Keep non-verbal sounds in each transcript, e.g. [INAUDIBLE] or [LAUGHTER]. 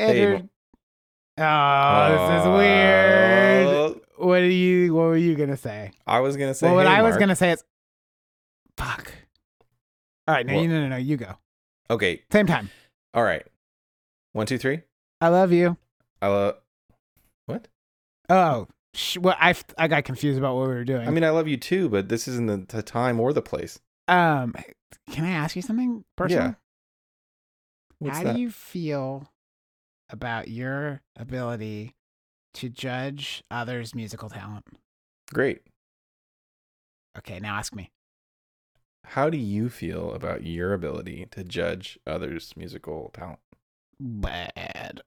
Andrew. oh, this is weird. Uh, What are you? What were you gonna say? I was gonna say. well, what hey, I was gonna say is, fuck. All right, no, you, no, no, no, you go. Okay. Same time. All right. One, two, three. I love you. I love. What? Oh, sh- well, I f- I got confused about what we were doing. I mean, I love you too, but this isn't the, the time or the place. um, can I ask you something personal? Yeah. What's How that? do you feel about your ability to judge others' musical talent? Great. Okay, now ask me. How do you feel about your ability to judge others' musical talent? Bad.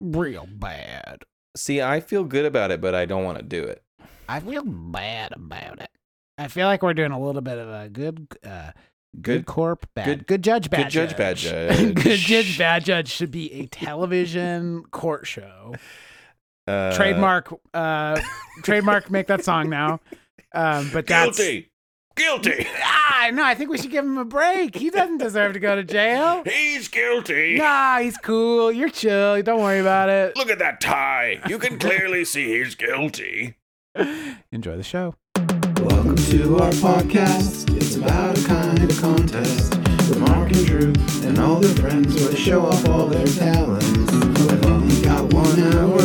Real bad. See, I feel good about it, but I don't want to do it. I feel bad about it. I feel like we're doing a little bit of a good, uh, good, Good- corp, bad, good- good, judge, bad good judge, bad [LAUGHS] good judge. judge, bad judge should be a television court show. Uh, trademark, uh, trademark. Make that song now. Um, but that's Guilty. Guilty. ah no. I think we should give him a break. He doesn't deserve to go to jail. He's guilty. Nah, he's cool. You're chill. Don't worry about it. Look at that tie. You can clearly see he's guilty. [LAUGHS] Enjoy the show. Welcome to our podcast. It's about a kind of contest with Mark and Drew and all their friends they show off all their talents. They've only got one hour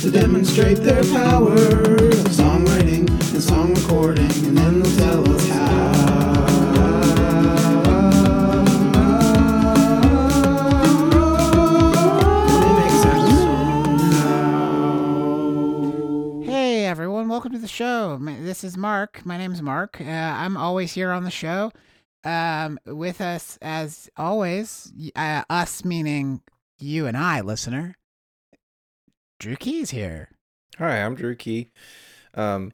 to demonstrate their power of songwriting and song recording, and then they'll tell us how. Welcome to the show. This is Mark. My name's Mark. Uh, I'm always here on the show. Um, with us, as always, uh, us meaning you and I, listener. Drew Key's here. Hi, I'm Drew Key. Um,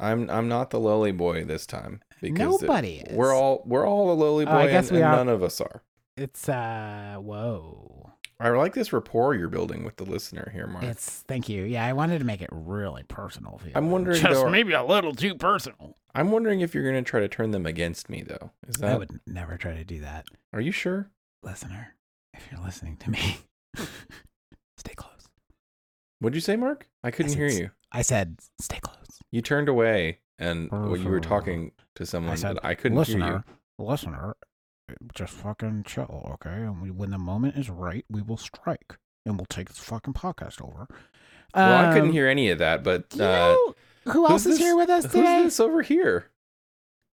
I'm I'm not the lowly boy this time because Nobody is. we're all we're all a lowly boy, Oh, I guess and, we and are. none of us are. It's uh, whoa. I like this rapport you're building with the listener here, Mark. It's thank you. Yeah, I wanted to make it really personal. For you. I'm wondering, just though- maybe a little too personal. I'm wondering if you're going to try to turn them against me, though. Is that I would never try to do that, Are you sure? listener. If you're listening to me, [LAUGHS] stay close. What'd you say, Mark? I couldn't said hear you. I said, stay close. You turned away, and well, you were talking to someone, I said, but I couldn't hear you. listener, listener, just fucking chill, okay? And we, when the moment is right, we will strike, and we'll take this fucking podcast over. Well, I couldn't Um, hear any of that, but you uh, know who else who's is here with us today? who's today? this over here?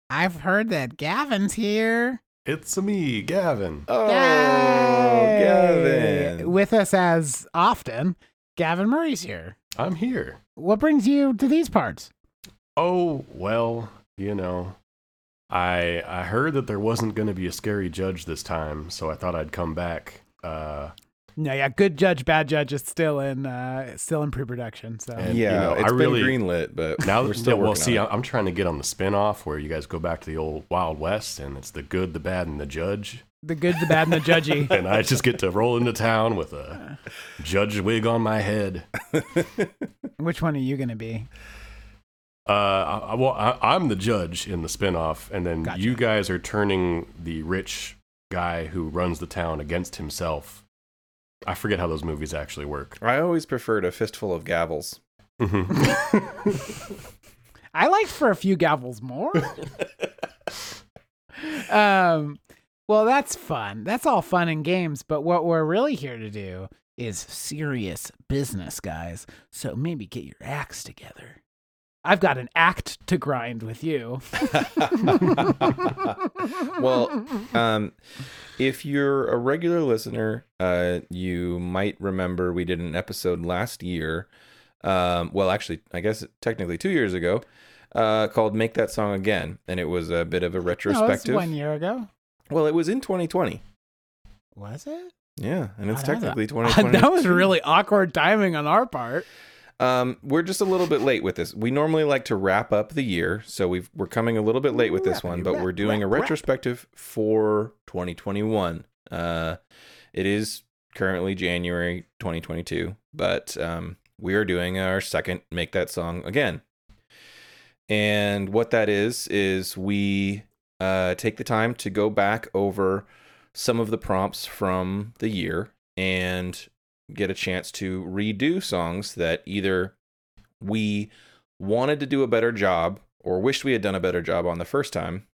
I've heard that Gavin's here. It's me, Gavin. Oh, Yay! Gavin. With us as often, Gavin Murray's here. I'm here. What brings you to these parts? Oh, well, you know, I I heard that there wasn't going to be a scary judge this time, so I thought I'd come back. Uh, No, yeah, good judge, bad judge is still in uh still in pre-production. So And, yeah, you know, it's I really- been greenlit, but now, we're still yeah, well, see, on it. I'm trying to get on the spin-off where you guys go back to the old Wild West, and it's the good, the bad, and the judge, the good, the bad, and the judgy. [LAUGHS] and I just get to roll into town with a judge wig on my head. Which one are you gonna be? Uh, I, I- well, I, I'm the judge in the spinoff, and then Gotcha. you guys are turning the rich guy who runs the town against himself. I forget how those movies actually work. I always preferred a fistful of gavels. [LAUGHS] I liked for a few gavels more. [LAUGHS] um, well, that's fun. That's all fun and games. But what we're really here to do is serious business, guys. So maybe get your acts together. I've got an act to grind with you. [LAUGHS] well, um, if you're a regular listener, uh, you might remember we did an episode last year. Um, well, actually, I guess technically two years ago, uh, called "Make That Song Again," and it was a bit of a No, retrospective. one year ago. Well, it was in 2020. Was it? Yeah, and it's God, technically 2020. [LAUGHS] that was really awkward timing on our part. Um, we're just a little bit late with this. We normally like to wrap up the year, so we've we're coming a little bit late with this one, but we're doing a retrospective for 2021. Uh, it is currently January 2022, but um, we are doing our second "Make That Song Again," and what that is is we uh, take the time to go back over some of the prompts from the year and get a chance to redo songs that either we wanted to do a better job or wished we had done a better job on the first time,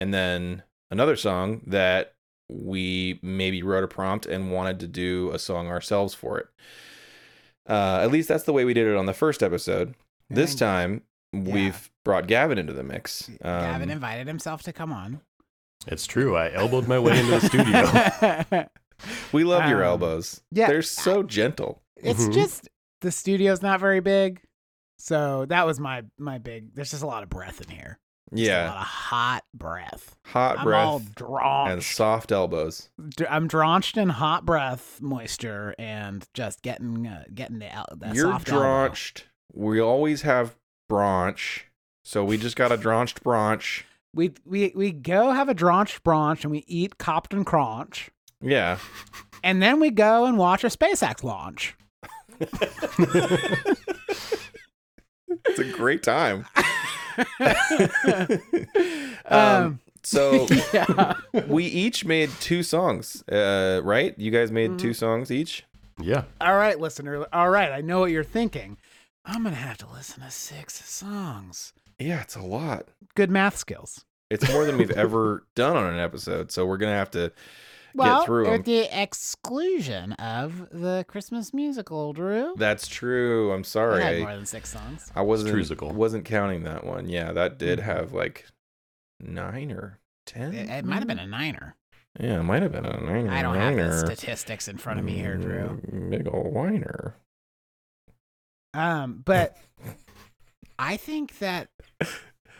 and then another song that we maybe wrote a prompt and wanted to do a song ourselves for it. Uh, at least that's the way we did it on the first episode. This And time, we've brought Gavin into the mix. Gavin Um, invited himself to come on. It's true. I elbowed my way into the studio. [LAUGHS] [LAUGHS] we love your Um, elbows. yeah, They're so gentle. it's Mhm. just the studio's not very big. So that was my my big there's just a lot of breath in here. Just a Yeah. lot of hot breath. Hot I'm breath all and soft elbows. I'm drenched in hot breath moisture and just getting uh, getting the, el- the You're soft elbow. drenched. We always have branch. So we just got a drenched branch. We we we go have a drenched brunch and we eat Cap'n Crunch, Yeah. and then we go and watch a SpaceX launch. It's a great time. [LAUGHS] um, um, so [LAUGHS] yeah. we each made two songs, uh, right? You guys made two songs each? yeah. All right, listener. All right, I know what you're thinking. I'm gonna have to listen to six songs. Yeah, it's a lot. Good math skills. It's more than we've ever done on an episode. So we're going to have to Well, get through at them. the exclusion of the Christmas musical, Drew. That's true. I'm It sorry. had more than six songs. I wasn't Trusical. wasn't counting that one. Yeah, that did Mhm. have like nine or ten. It, it might have been a niner. Yeah, it might have been a nine. I don't have the statistics in front of me here, Drew. Mm, Big ol' whiner. Um, but I think that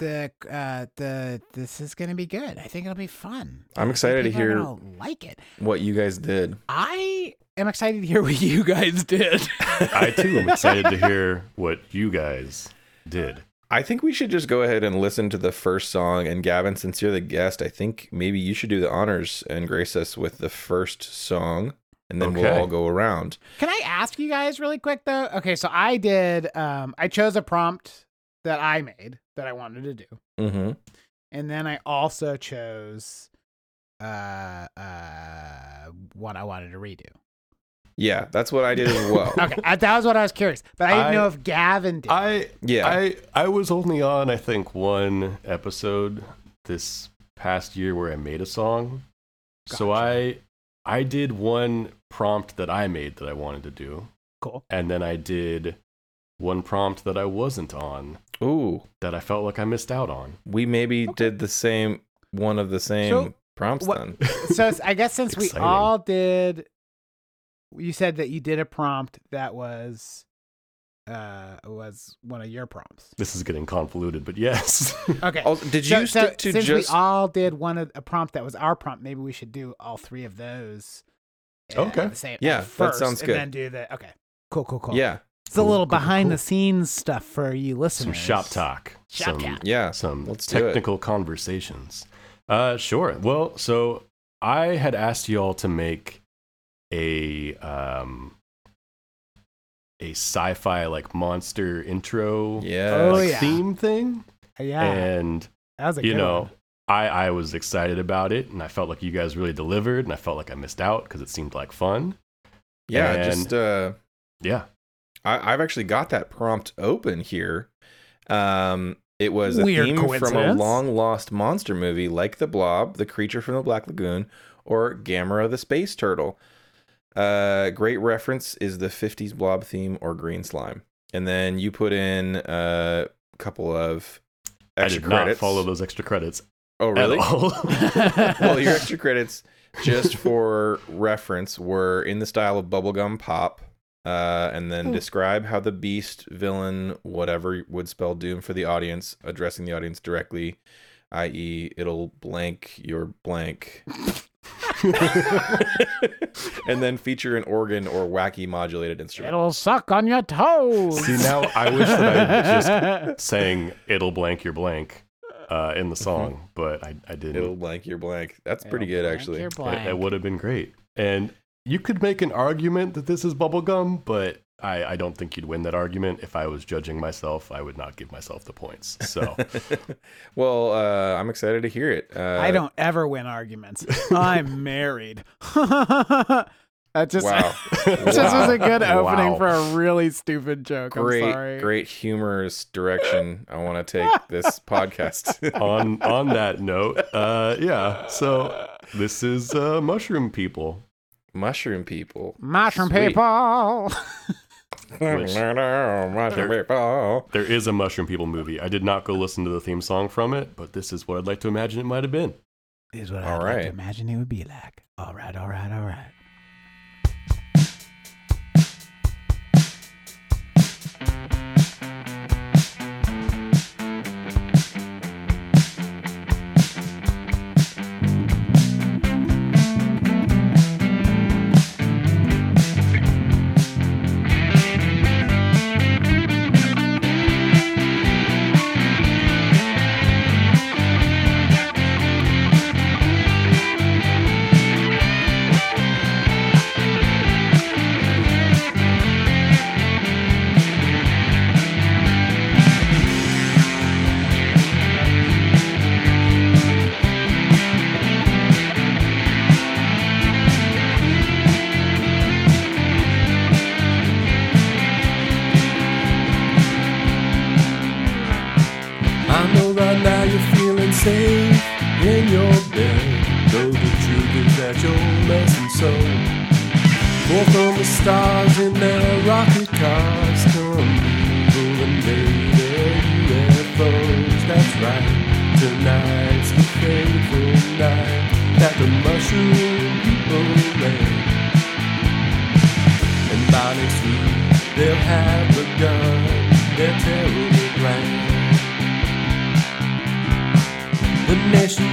the uh the this is gonna be good. I think it'll be fun. I'm excited to hear- like it. What you guys did? I am excited to hear what you guys did. [LAUGHS] I too am excited to hear what you guys did. I think we should just go ahead and listen to the first song. And Gavin, since you're the guest, I think maybe you should do the honors and grace us with the first song, and then we'll all go around. Can I ask you guys really quick though? Okay, so I did um I chose a prompt that I made that I wanted to do. Mm-hmm. And then I also chose uh uh what I wanted to redo. Yeah, that's what I did as well. [LAUGHS] Okay, uh, that was what I was curious. But I didn't I- know if Gavin did. I Yeah. I I was only on I think one episode this past year where I made a song. So I I did one prompt that I made that I wanted to do, cool. and then I did one prompt that I wasn't on Ooh, that I felt like I missed out on. we maybe Okay. did the same one of the same So, prompts what- then. [LAUGHS] So I guess since we all did you said that you did a prompt that was uh was one of your prompts. This is getting convoluted, but yes. [LAUGHS] Okay. Also, did So- you so stick to since just we all did one of a prompt that was our prompt, maybe we should do all three of those. uh, Okay. at the same- Yeah, at that first, sounds and then do the okay. Cool, cool, cool. yeah, it's a little cool, cool, behind cool. the scenes stuff for you listeners. some shop talk. Shop some, talk. yeah. some Let's do it. technical conversations. Uh, sure. Well, so I had asked you all to make a um a sci-fi like monster intro Yeah. Oh, like yeah. theme thing, Yeah, and that was a you good know. one. I, I was excited about it and I felt like you guys really delivered and I felt like I missed out because it seemed like fun. Yeah, And- just uh Yeah. I, I've actually got that prompt open here. Um, it was a Weird theme from a long lost monster movie like The Blob, The Creature from the Black Lagoon, or Gamera the Space Turtle. Uh, great reference is the 50s Blob theme or Green Slime. And then you put in a couple of I extra did credits. not follow those extra credits. oh, really? At all. [LAUGHS] well, your extra credits, just for reference, were in the style of bubblegum pop. Uh, and then Hmm. describe how the beast, villain, whatever would spell doom for the audience, addressing the audience directly, i.e., it'll blank your blank. [LAUGHS] and then feature an organ or wacky modulated instrument. It'll suck on your toes. See, now I wish that I was just [LAUGHS] sang "It'll blank your blank" uh, in the song, but I, I didn't. It'll blank your blank. That's pretty It'll good, actually. your It, it would have been great. And you could make an argument that this is bubblegum, but I, I don't think you'd win that argument. If I was judging myself, I would not give myself the points. So [LAUGHS] well, uh, I'm excited to hear it. Uh, I don't ever win arguments. I'm [LAUGHS] married. [LAUGHS] That just, Wow. just was a good opening Wow. for a really stupid joke. I'm great, sorry. great humorous direction. I want to take this podcast. on on that note, uh, yeah. So this is uh, Mushroom People. Mushroom people. Mushroom Sweet. people. [LAUGHS] Mushroom people. There is a Mushroom People movie. I did not go listen to the theme song from it, but this is what I'd like to imagine it might have been. Is what All I'd like right. to imagine it would be like. All right, all right, all right.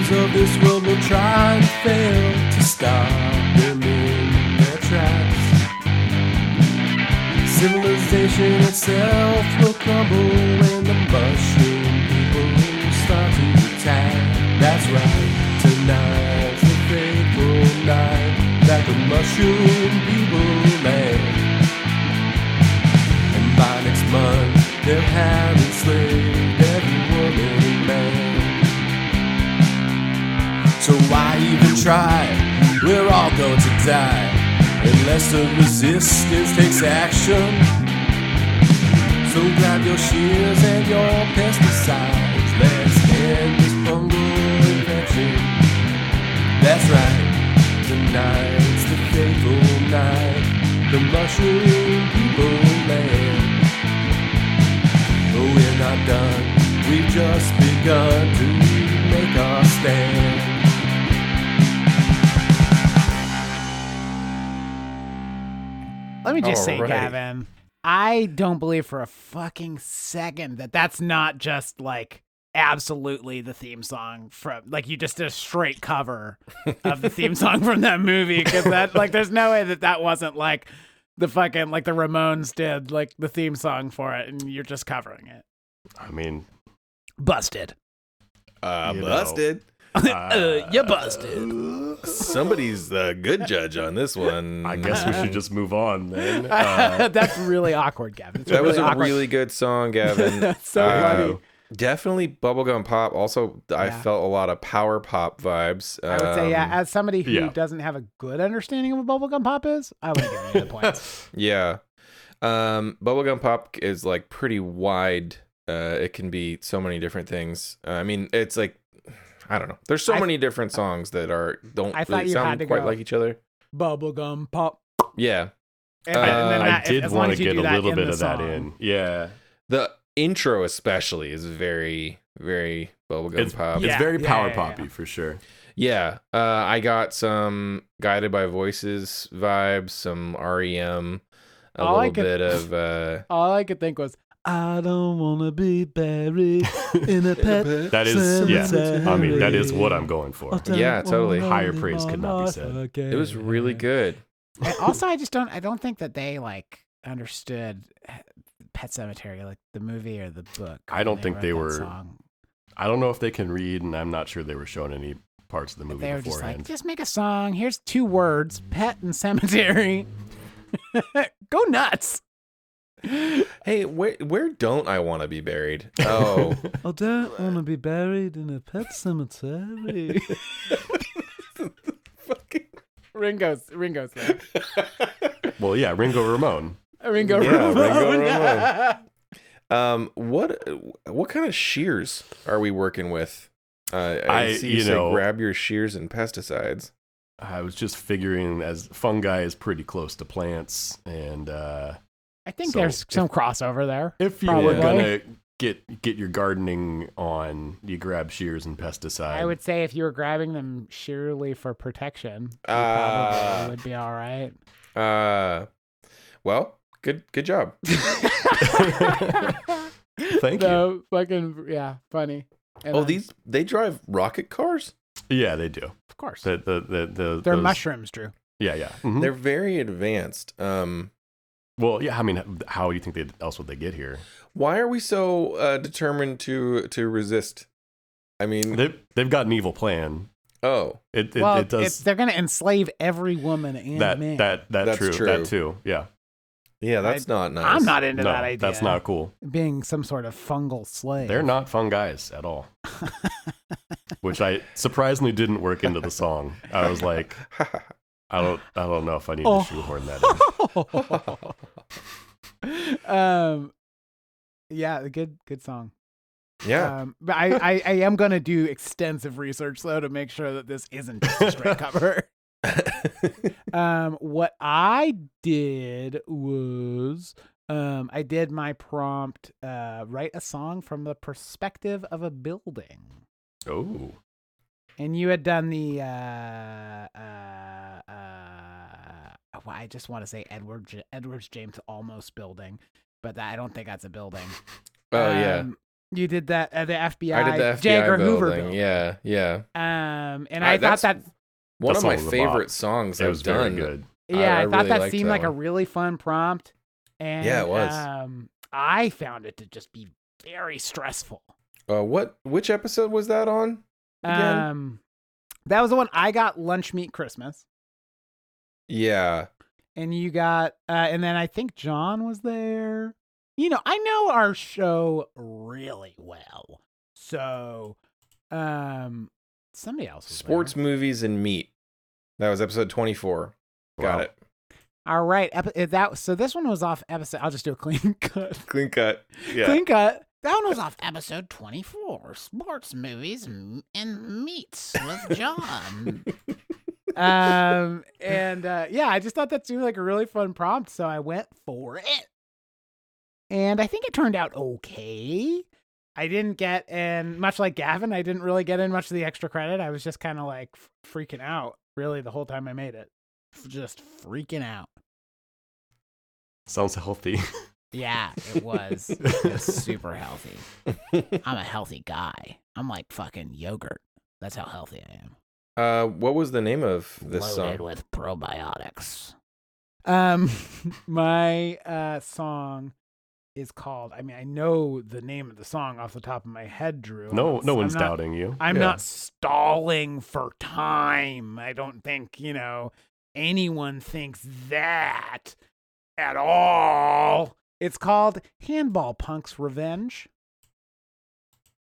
Nations of this world will try and fail to stop them in their tracks. Civilization itself will crumble when the mushroom people will start to attack. That's right, tonight's the fateful night that the mushroom try? We're all going to die unless the resistance takes action. So grab your shears and your pesticides. Let's end this fungal infection. That's right. Tonight's the fateful night. The mushroom people land. But we're not done. We've just begun to make our stand. Me just say, All right. Gavin, I don't believe for a fucking second that that's not just like absolutely the theme song from like you just did a straight cover of the theme song from that movie because that like there's no way that that wasn't like the fucking like the Ramones did like the theme song for it and you're just covering it. I mean, Busted. Uh, busted. know. Busted. [LAUGHS] uh, you busted. Somebody's the good judge on this one. I guess we should just move on then. Uh, [LAUGHS] That's really awkward, Gavin. It's that was a awkward. really good song, Gavin. [LAUGHS] So Uh, funny. Definitely bubblegum pop. Also, I felt a lot of power pop vibes. I would say, yeah, Um, as somebody who yeah. doesn't have a good understanding of what bubblegum pop is, I wouldn't give any of the points. Yeah. Um, bubblegum pop is like pretty wide. Uh, it can be so many different things. Uh, I mean, it's like I don't know. There's so I- many different songs that are don't I thought really you sound quite go- like each other. bubblegum pop. Yeah. And, Uh, and then I did want to get a little bit the of that in. Yeah. The intro especially is very very bubblegum It's, pop. it's very yeah, power yeah, poppy yeah. for sure. Yeah, uh, I got some guided by voices vibes, some REM, a All little could- bit of uh, [LAUGHS] All I could think was, I don't want to be buried in a [LAUGHS] pet. That is, yeah. I mean, that is what I'm going for. Yeah, totally. Higher live praise could not be said. again. it was really good. And also, I just don't. I don't think that they like understood eh, Pet Sematary, like the movie or the book. I don't when think they were- Song. I don't know if they can read, and I'm not sure they were shown any parts of the movie They were just beforehand. like, just make a song. Here's two words: pet and cemetery. [LAUGHS] Go nuts. Hey, where where don't I want to be buried? Oh, [LAUGHS] I don't want to be buried in a pet cemetery. [LAUGHS] fucking Ringo's Ringo's there. [LAUGHS] Well, yeah, Ringo Ramone. Ringo Yeah, Ramone. Ringo Ramone. um, what what kind of shears are we working with? Uh, I, I- see you, you say grab your shears and pesticides. I was just figuring as fungi is pretty close to plants, and uh, I think So, there's if- some crossover there. if you Probably. were gonna get get your gardening on, you grab shears and pesticide. I would say if you were grabbing them sheerly for protection, you probably would be all right. Uh, well, good good job. [LAUGHS] Thank so, fucking yeah, funny. And oh, then- these they drive rocket cars. Yeah, they do. of course The the the, the they're those- mushrooms, Drew. Yeah, yeah. Mhm. They're very advanced. Um, Well, yeah. I mean, how do you think they else would they get here? why are we so uh, determined to to resist? I mean, They've they've got an evil plan. oh, It it, well, it does it's, they're gonna enslave every woman and that man. that that That's true, true. that too. Yeah, yeah, that's not nice. I'm not into no, that idea. that's not cool. being some sort of fungal slave. They're not fun guys at all. [LAUGHS] Which I surprisingly didn't work into the song. I was like, [LAUGHS] I don't I don't know if I need Oh. to shoehorn that in. [LAUGHS] um, yeah, a good good song. yeah. Um, but I, I, I am gonna do extensive research though to make sure that this isn't just a straight cover. [LAUGHS] Um, what I did was um, I did my prompt uh, write a song from the perspective of a building, Oh, and you had done the uh, uh, uh, well, I just want to say Edward J- Edwards James Olmos building, but that, I don't think that's a building. [LAUGHS] oh yeah. Um, you did that uh, the FBI, I did the FBI J. Edgar building. Hoover building. Yeah, yeah. Um, and I- I, thought that One of my song was a favorite bop. songs it I've was very done. good. Yeah, I I, thought really that seemed that like a really fun prompt. And Yeah, it was. Um, I found it to just be very stressful. Uh, what? Which episode was that on? Again? Um, that was the one I got lunch meat Christmas, Yeah. and you got, uh, and then I think John was there. You know, I know our show really well, so um, somebody else. Was Sports there. movies and meat. That was episode twenty-four. Got Wow. it. All right, epi- uh, that so this one was off episode. I'll just do a clean [LAUGHS] cut. Clean cut. Yeah. Clean cut. That one was off episode 24 Sports Movies and Meats with John. [LAUGHS] um, and uh, yeah, I just thought that seemed like a really fun prompt, so I went for it. And I think it turned out okay. I didn't get, in, much like Gavin, I didn't really get in much of the extra credit. I was just kind of like f- freaking out, really, the whole time I made it. Just freaking out. Sounds healthy. [LAUGHS] Yeah, it was. It's super healthy. [LAUGHS] I'm a healthy guy. I'm like fucking yogurt. That's how healthy I am. Uh, what was the name of this Loaded song? with probiotics. Um, [LAUGHS] my uh song is called. I mean, I know the name of the song off the top of my head, Drew. no, no one's I'm not- doubting you. I'm Yeah. not stalling for time. I don't think, you know, anyone thinks that at all. It's called Handball Punk's Revenge.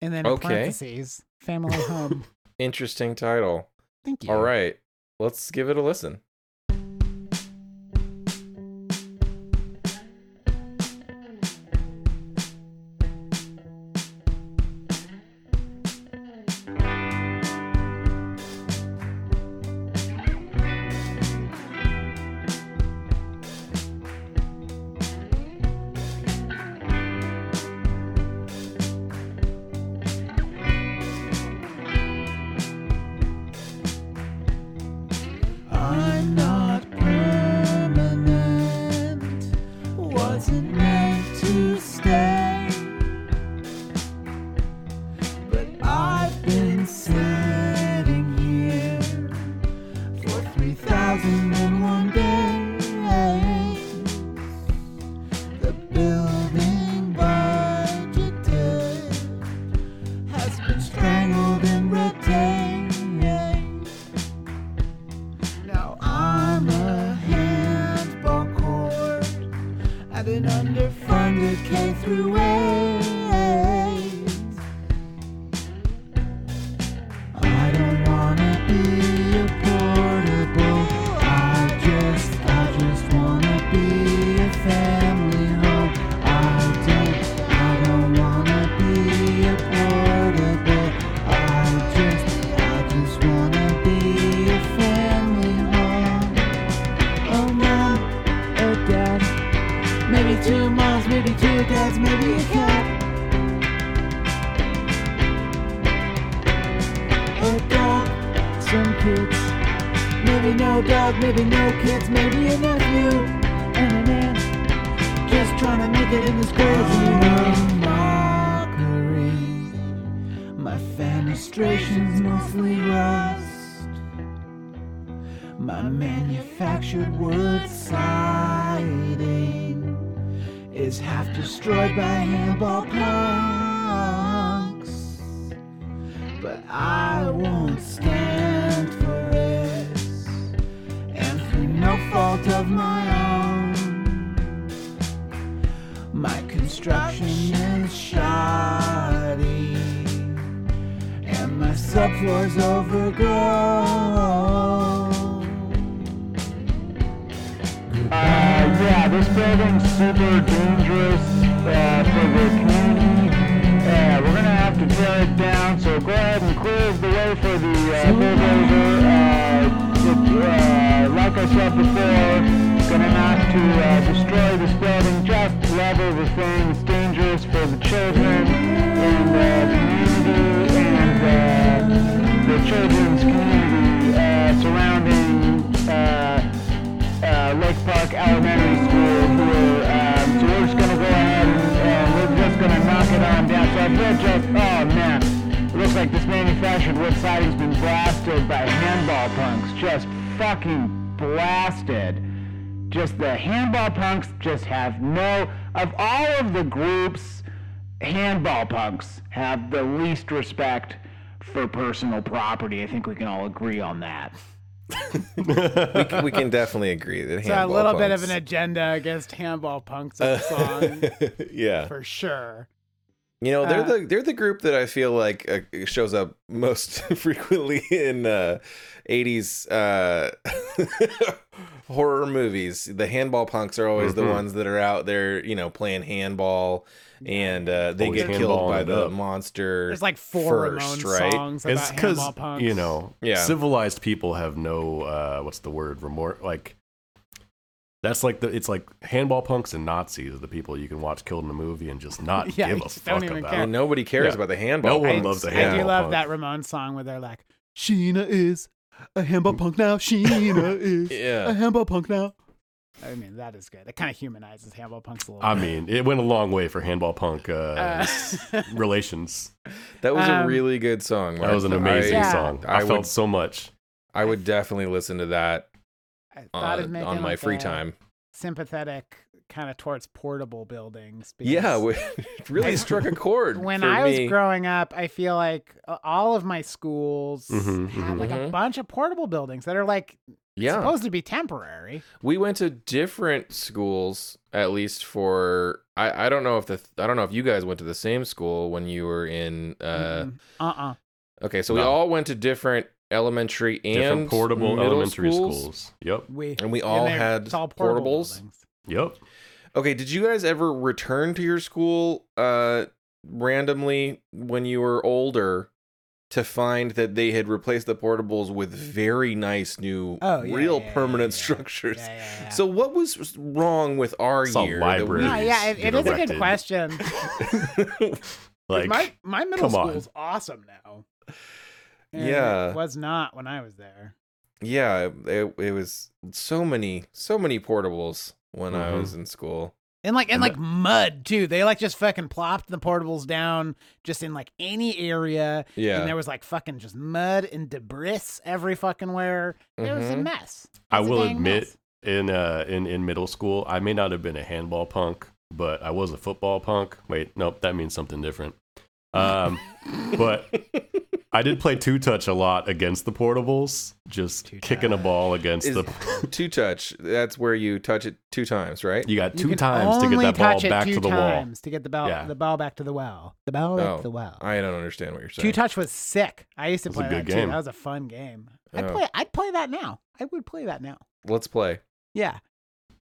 And then Okay. parentheses, Family Home. [LAUGHS] Interesting title. Thank you. All right, let's give it a listen. Before, gonna have to uh, destroy this building, just level the thing. It's dangerous for the children and uh, the community and uh, the children's community uh, surrounding. Uh, uh, Lake Park Elementary School. Um, so we're just gonna go ahead and, and we're just gonna knock it on down. So you're just, oh man, it looks like this manufactured wood siding's been blasted by handball punks. Just fucking blasted. Just the handball punks just have no, of all of the groups, handball punks have the least respect for personal property. I think we can all agree on that. we, can, we can definitely agree that So a handball little bit of an agenda against handball punks in [LAUGHS] song, yeah, for sure. you know they're Uh, the they're the group that I feel like uh, shows up most [LAUGHS] frequently in uh, 80s uh, [LAUGHS] horror movies. The handball punks are always the Mhm. ones that are out there, you know, playing handball, and uh, they Always get killed by the up. monster. There's like four first, Ramones right? songs it's about because handball punks. you know Yeah. civilized people have no uh what's the word remorse like that's like the it's like handball punks and nazis are the people you can watch killed in a movie and just not [LAUGHS] Yeah, give a just don't fuck even about care. mean, nobody cares Yeah. about the handball. No one punks. loves the handball. I handball do love punk. that Ramon song where they're like, Sheena is a handball punk now. Sheena [LAUGHS] is Yeah. a handball punk now. I mean, that is good. It kind of humanizes handball punks a little I bit. mean, it went a long way for handball punk uh, Uh, [LAUGHS] relations. That was a Um, really good song. That was an Mark. amazing Yeah. song. I I, felt would- so much. I would definitely listen to that I thought of on, on my like free time. Sympathetic kind of towards portable buildings. Yeah, [LAUGHS] it really struck a chord. when for I was me. growing up, I feel like uh, all of my schools Mhm, had like a mhm. bunch of portable buildings that are like yeah, supposed to be temporary. we went to different schools at least for I, I don't know if the I don't know if you guys went to the same school when you were in uh uh uh okay so we all went to different elementary and Different portable elementary schools. schools. Yep. We And we all they're- had it's all portable portables? buildings. Yep. Okay, did you guys ever return to your school uh randomly when you were older to find that they had replaced the portables with very nice new Oh, yeah, real yeah, yeah, permanent yeah, yeah. structures? Yeah, yeah, yeah. So what was wrong with our It's year? that we- library. No, yeah, it, it is a good question. [LAUGHS] Like my my middle come on. school's awesome now. And Yeah. it was not when I was there. yeah, it, it was so many so many portables when I Mhm. was in school. And like and And like mud too. They like just fucking plopped the portables down just in like any area. Yeah. And there was like fucking just mud and debris every fucking where. It was a Mhm. mess. It I will admit, mess. in uh in in middle school, I may not have been a handball punk, but I was a football punk. Wait, nope, that means something different. Um, but I did play two touch a lot against the portables, just Two kicking a ball against Is the. [LAUGHS] two touch. That's where you touch it two times, right? You got two can times to get that ball back two to the wall. To get the ball Yeah. the ball back to the well. The ball back Oh, to the well. I don't understand what you're saying. Two touch was sick. I used to It was a play that good too. That was a fun game. I'd Oh. play I'd play that now. I would play that now. Let's play. Yeah.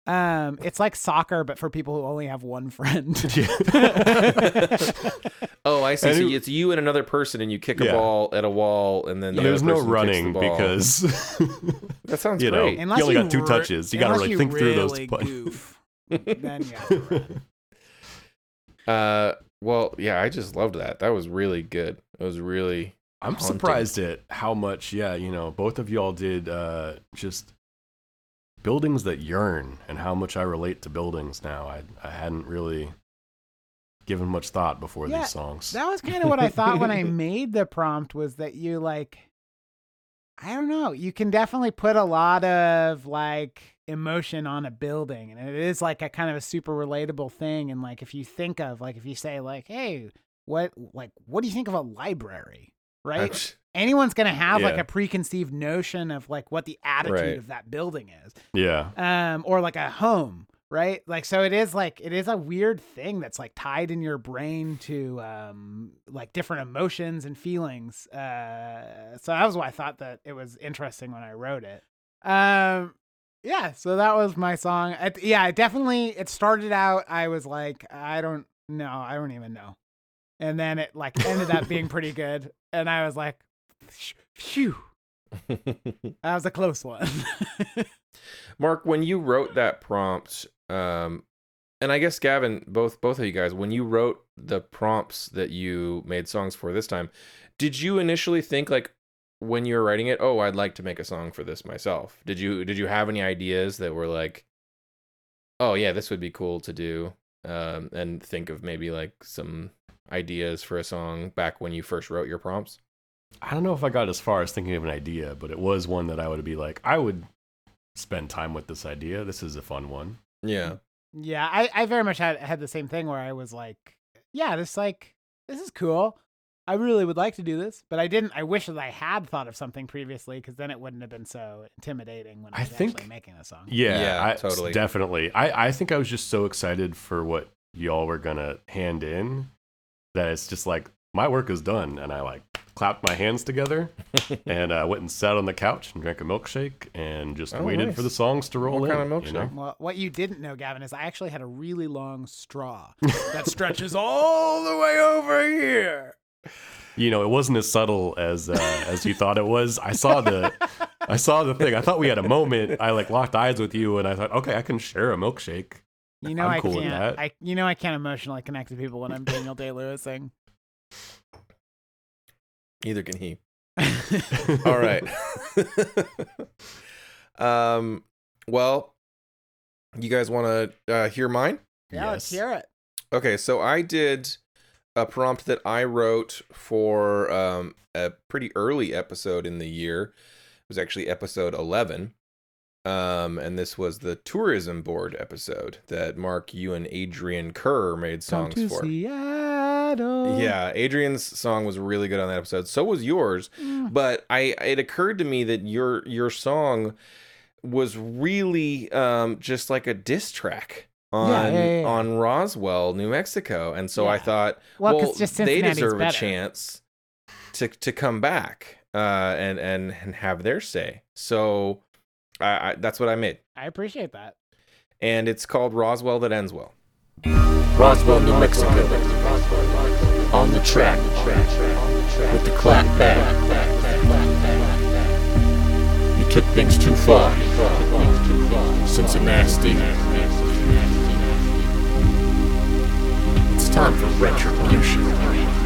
Um, it's like soccer, but for people who only have one friend. [LAUGHS] [LAUGHS] oh, I see. And So who- it's you and another person, and you kick a ball at a wall, and then the There's no running the because [LAUGHS] that sounds you know great. Unless you only got two re- touches. You got to unless like you think through those. really pun- goof. then you have to write. Uh, well, yeah, I just loved that. That was really good. It was really. I'm haunting. surprised at how much, yeah, you know, both of y'all did uh, just buildings that yearn and how much I relate to buildings now. I, I hadn't really given much thought before Yeah, these songs. That was kind of what I thought when I [LAUGHS] made the prompt was that you like I don't know, you can definitely put a lot of like emotion on a building and it is like a kind of a super relatable thing and like if you think of like if you say like hey, what like what do you think of a library? Right? Anyone's going to have like a preconceived notion of like what the attitude Right. of that building is. Yeah. um or like a home right? Like so it is like it is a weird thing that's like tied in your brain to um like different emotions and feelings. Uh so that was why i thought that it was interesting when i wrote it. Um yeah so that was my song. I, yeah it definitely it started out i was like i don't know i don't even know. And then it like ended up being [LAUGHS] pretty good and i was like phew [LAUGHS] that was a close one [LAUGHS] Mark, when you wrote that prompt, um, and I guess Gavin, both both of you guys, when you wrote the prompts that you made songs for this time, did you initially think like when you were writing it, oh, I'd like to make a song for this myself? Did you did you have any ideas that were like, oh yeah, this would be cool to do, um, and think of maybe like some ideas for a song back when you first wrote your prompts? I don't know if I got as far as thinking of an idea, but it was one that I would be like, I would spend time with this idea. This is a fun one. Yeah. Yeah, I, I very much had had the same thing where I was like, yeah, this like this is cool. I really would like to do this, but I didn't. I wish that I had thought of something previously because then it wouldn't have been so intimidating when I, I was think- actually making a song. Yeah, Yeah, I, totally. Definitely. I, I think I was just so excited for what y'all were going to hand in that it's just like, my work is done. And I like clapped my hands together [LAUGHS] and uh, went and sat on the couch and drank a milkshake and just Oh, waited nice. for the songs to roll What in. kind of you know? milkshake? Well, what you didn't know, Gavin, is I actually had a really long straw [LAUGHS] that stretches all the way over here. you know, it wasn't as subtle as uh, as you thought it was. I saw the I saw the thing. I thought we had a moment. I like locked eyes with you, and I thought, okay, I can share a milkshake. You know I'm I cool with can't. that. I you know I can't emotionally connect to people when I'm Daniel Day Lewising. Neither can he. [LAUGHS] All right. [LAUGHS] um. Well, you guys want to uh, hear mine? Yeah, let's hear it. Okay, so I did a prompt that I wrote for um, a pretty early episode in the year. It was actually episode 11. Um, and this was the tourism board episode that Mark, you, and Adrian Kerr made Come songs to for. Seattle. Yeah, Adrian's song was really good on that episode. So was yours. Mm. But I it occurred to me that your your song was really um just like a diss track on Yeah, yeah, yeah. on Roswell, New Mexico. And so I thought, Well, well, 'cause just they Cincinnati's deserve a chance to to come back uh and and and have their say. So I, I that's what I made. I appreciate that. And it's called Roswell that ends well. Roswell, New Mexico. On the track with the clap back. You took things too far. Cincinnati. It's time for retribution.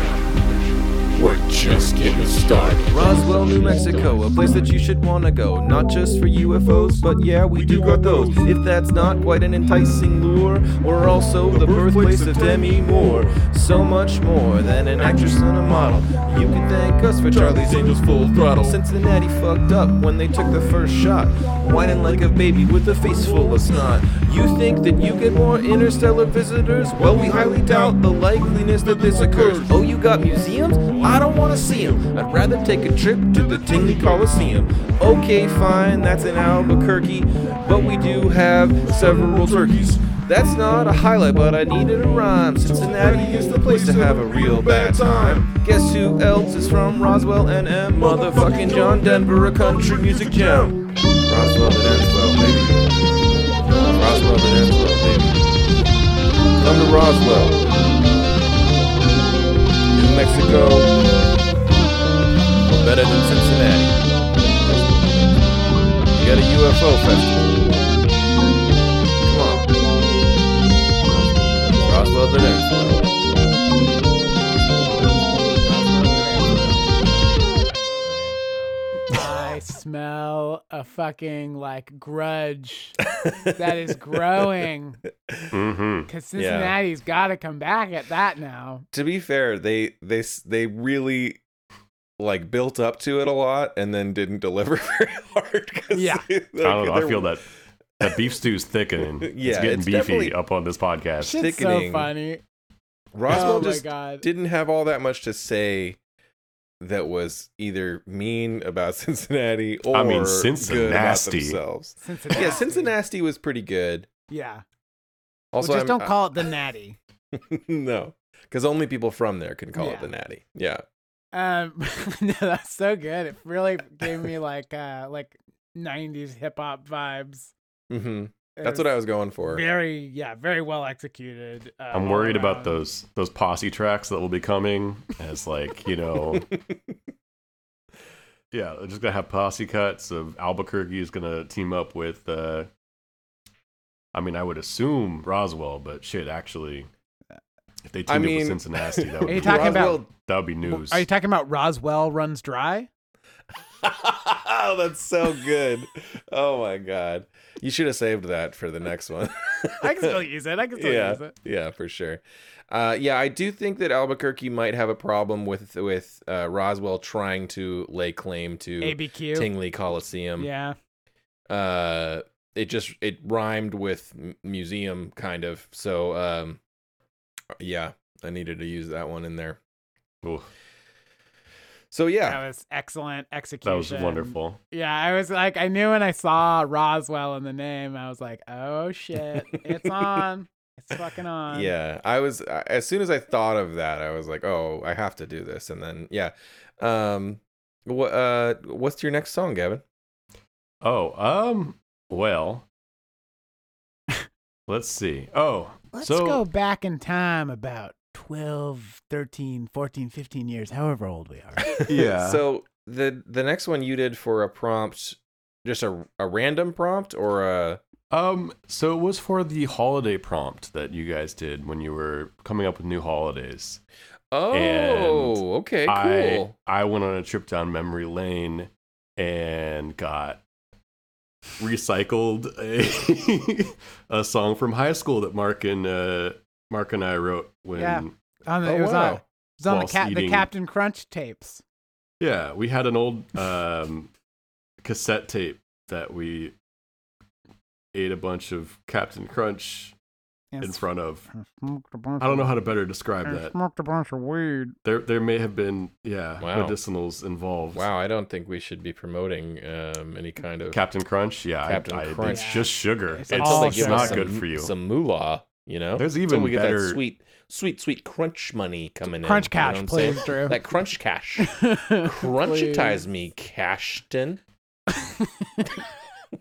We're just getting started. Roswell, New Mexico, a place that you should wanna go. Not just for UFOs, but yeah, we do got those. If that's not quite an enticing lure, we're also the birthplace of Demi Moore. So much more than an actress and a model. You can thank us for Charlie's Angels full throttle. Cincinnati fucked up when they took the first shot. Whining like a baby with a face full of snot. You think that you get more interstellar visitors? Well, we highly doubt the likeliness that this occurs. Oh, you got museums? I don't want to see them. I'd rather take a trip to the Tingley Coliseum. Okay, fine, that's in Albuquerque, but we do have several turkeys. That's not a highlight, but I needed a rhyme. Cincinnati is the place to have a real bad time. Guess who else is from Roswell, NM? Motherfucking John Denver, a country music gem. Roswell that ends Club and baby. Come to Roswell, New Mexico, or better than Cincinnati. You got a UFO festival. Come on. Roswell, New a fucking like grudge [LAUGHS] that is growing Mm-hmm. because Cincinnati's got to come back at that now. to be fair, they they they really like built up to it a lot and then didn't deliver [LAUGHS] very hard. Yeah. [LAUGHS] like, I don't know. I feel that that beef stew's thickening. it's Yeah, getting it's beefy definitely- up on this podcast. Shit's so thickening. funny. Roswell oh my just god. didn't have all that much to say that was either mean about [LAUGHS] Cincinnati or I mean, good about Cincinnati. themselves. Cincinnati. Yeah, Cincinnati was pretty good. Yeah. Also, well, just I'm- don't call it the Natty. [LAUGHS] no, because only people from there can call Yeah. it the Natty. Yeah, Um, [LAUGHS] no, that's so good. It really gave me like uh like '90s hip hop vibes. hmm It that's what I was going for. Very, yeah, very well executed. Uh, I'm worried about those those posse tracks that will be coming as like you know [LAUGHS] yeah they're just gonna have posse cuts of Albuquerque is gonna team up with uh I mean I would assume Roswell but shit actually if they teamed I up with Cincinnati that [LAUGHS] Are would you be, talking about- that would be news Are you talking about Roswell runs dry? [LAUGHS] oh, that's so good. Oh my god, you should have saved that for the next one. [LAUGHS] I can still use it. I can still yeah, use it. yeah, for sure. Uh, yeah, I do think that Albuquerque might have a problem with with uh, Roswell trying to lay claim to ABQ. Tingley Coliseum. Yeah. Uh, it just it rhymed with museum kind of. So um, yeah, I needed to use that one in there. Ooh, So yeah, That was excellent execution. that was wonderful Yeah, I was like, I knew when I saw Roswell in the name, I was like, oh shit, it's [LAUGHS] on. It's fucking on. yeah. I was as soon as I thought of that, I was like, oh, I have to do this, and then yeah. Um, what uh, what's your next song, Gavin? oh um well [LAUGHS] let's see oh Let's so go back in time about 12, 13, 14, 15 years, however old we are. [LAUGHS] [LAUGHS] yeah So the the next one you did for a prompt, just a a random prompt or a Um, so it was for the holiday prompt that you guys did when you were coming up with new holidays. oh And okay I cool I went on a trip down memory lane and got recycled a [LAUGHS] a song from high school that Mark and uh Mark and I wrote when Yeah. On the, Oh, it was wow. on, it was on the, Whilst cap, the Cap'n Crunch tapes. Yeah, we had an old um, cassette tape that we ate a bunch of Cap'n Crunch And in front of. smoked a bunch I don't know how to better describe and that. smoked a bunch of weed. There, there may have been, yeah, Wow. medicinals involved. wow I don't think we should be promoting um any kind of Cap'n Crunch, yeah, Captain I, I, Crunch. It's just sugar. It's It's, all it's sugar. not some, good for you. Some moolah, you know. There's Until even we get that sweet, sweet, sweet crunch money coming Crunch in. Crunch cash, what I'm saying? please, Drew. That crunch cash. [LAUGHS] Crunchitize me, Cashton. [LAUGHS]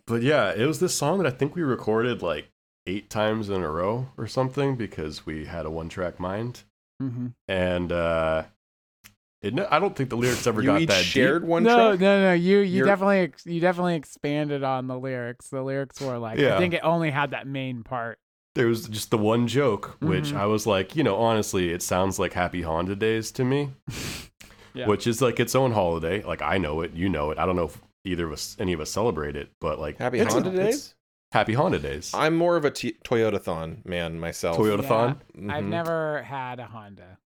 But yeah, it was this song that I think we recorded like eight times in a row or something because we had a one-track mind, hmm and uh, it, I don't think the lyrics ever You got each that shared deep. one no, track. no, no. You you You're- definitely ex- you definitely expanded on the lyrics. The lyrics were like I think it only had that main part. There was just the one joke, which Mhm. I was like, you know, honestly, it sounds like Happy Honda Days to me, [LAUGHS] Yeah. which is like its own holiday. Like I know it, you know it. I don't know if either of us, any of us celebrate it, but like Happy it's a- Honda Days. Happy Honda Days. I'm more of a t- Toyota-thon man myself. Toyota Thon. I've Mhm. never had a Honda.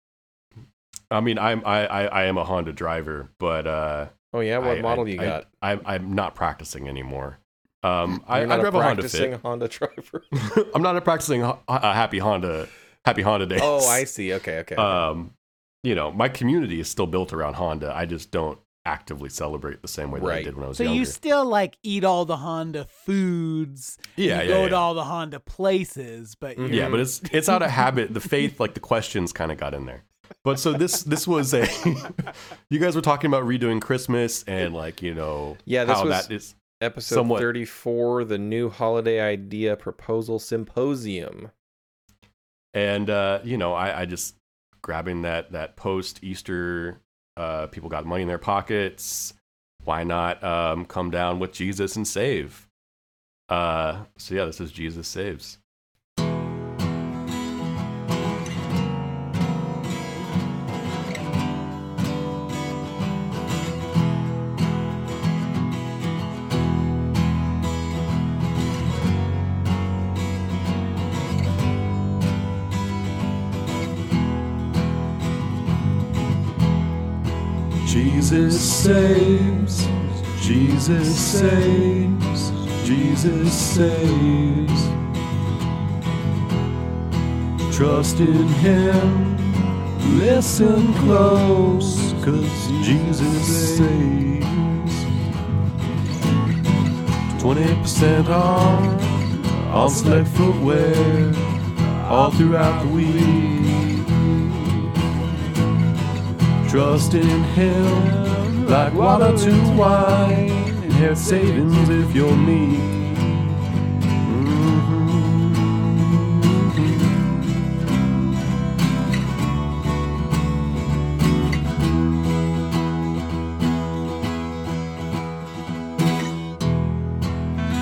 I mean, I'm I, I I am a Honda driver, but uh, Oh yeah, what I- model I- you I- got? I'm I'm not practicing anymore. Um, I, You're I not drive a a Honda practicing Fit. Honda driver. [LAUGHS] I'm not a practicing uh, Happy Honda Happy Honda Days. oh, I see. Okay, okay. okay. um, you know, my community is still built around Honda. I just don't actively celebrate the same way that I did when I was So younger. So you still like eat all the Honda foods. yeah, you yeah, go yeah. to all the Honda places, but you're, yeah, but it's it's out of habit. The faith, like the questions, kind of got in there. But so this this was a. [LAUGHS] you guys were talking about redoing Christmas and like you know Yeah, this how was- that is. Episode somewhat- 34, the new holiday idea proposal symposium. and uh, you know I, I just grabbing that that post Easter uh, people got money in their pockets. Why not um, come down with Jesus and save? Uh, so yeah this is Jesus saves Jesus saves, Jesus saves, Jesus saves. Trust in Him, listen close, cause Jesus saves. 20% off on select footwear all throughout the week. Trust in Him like water to wine, and have savings if you're me. Mm-hmm.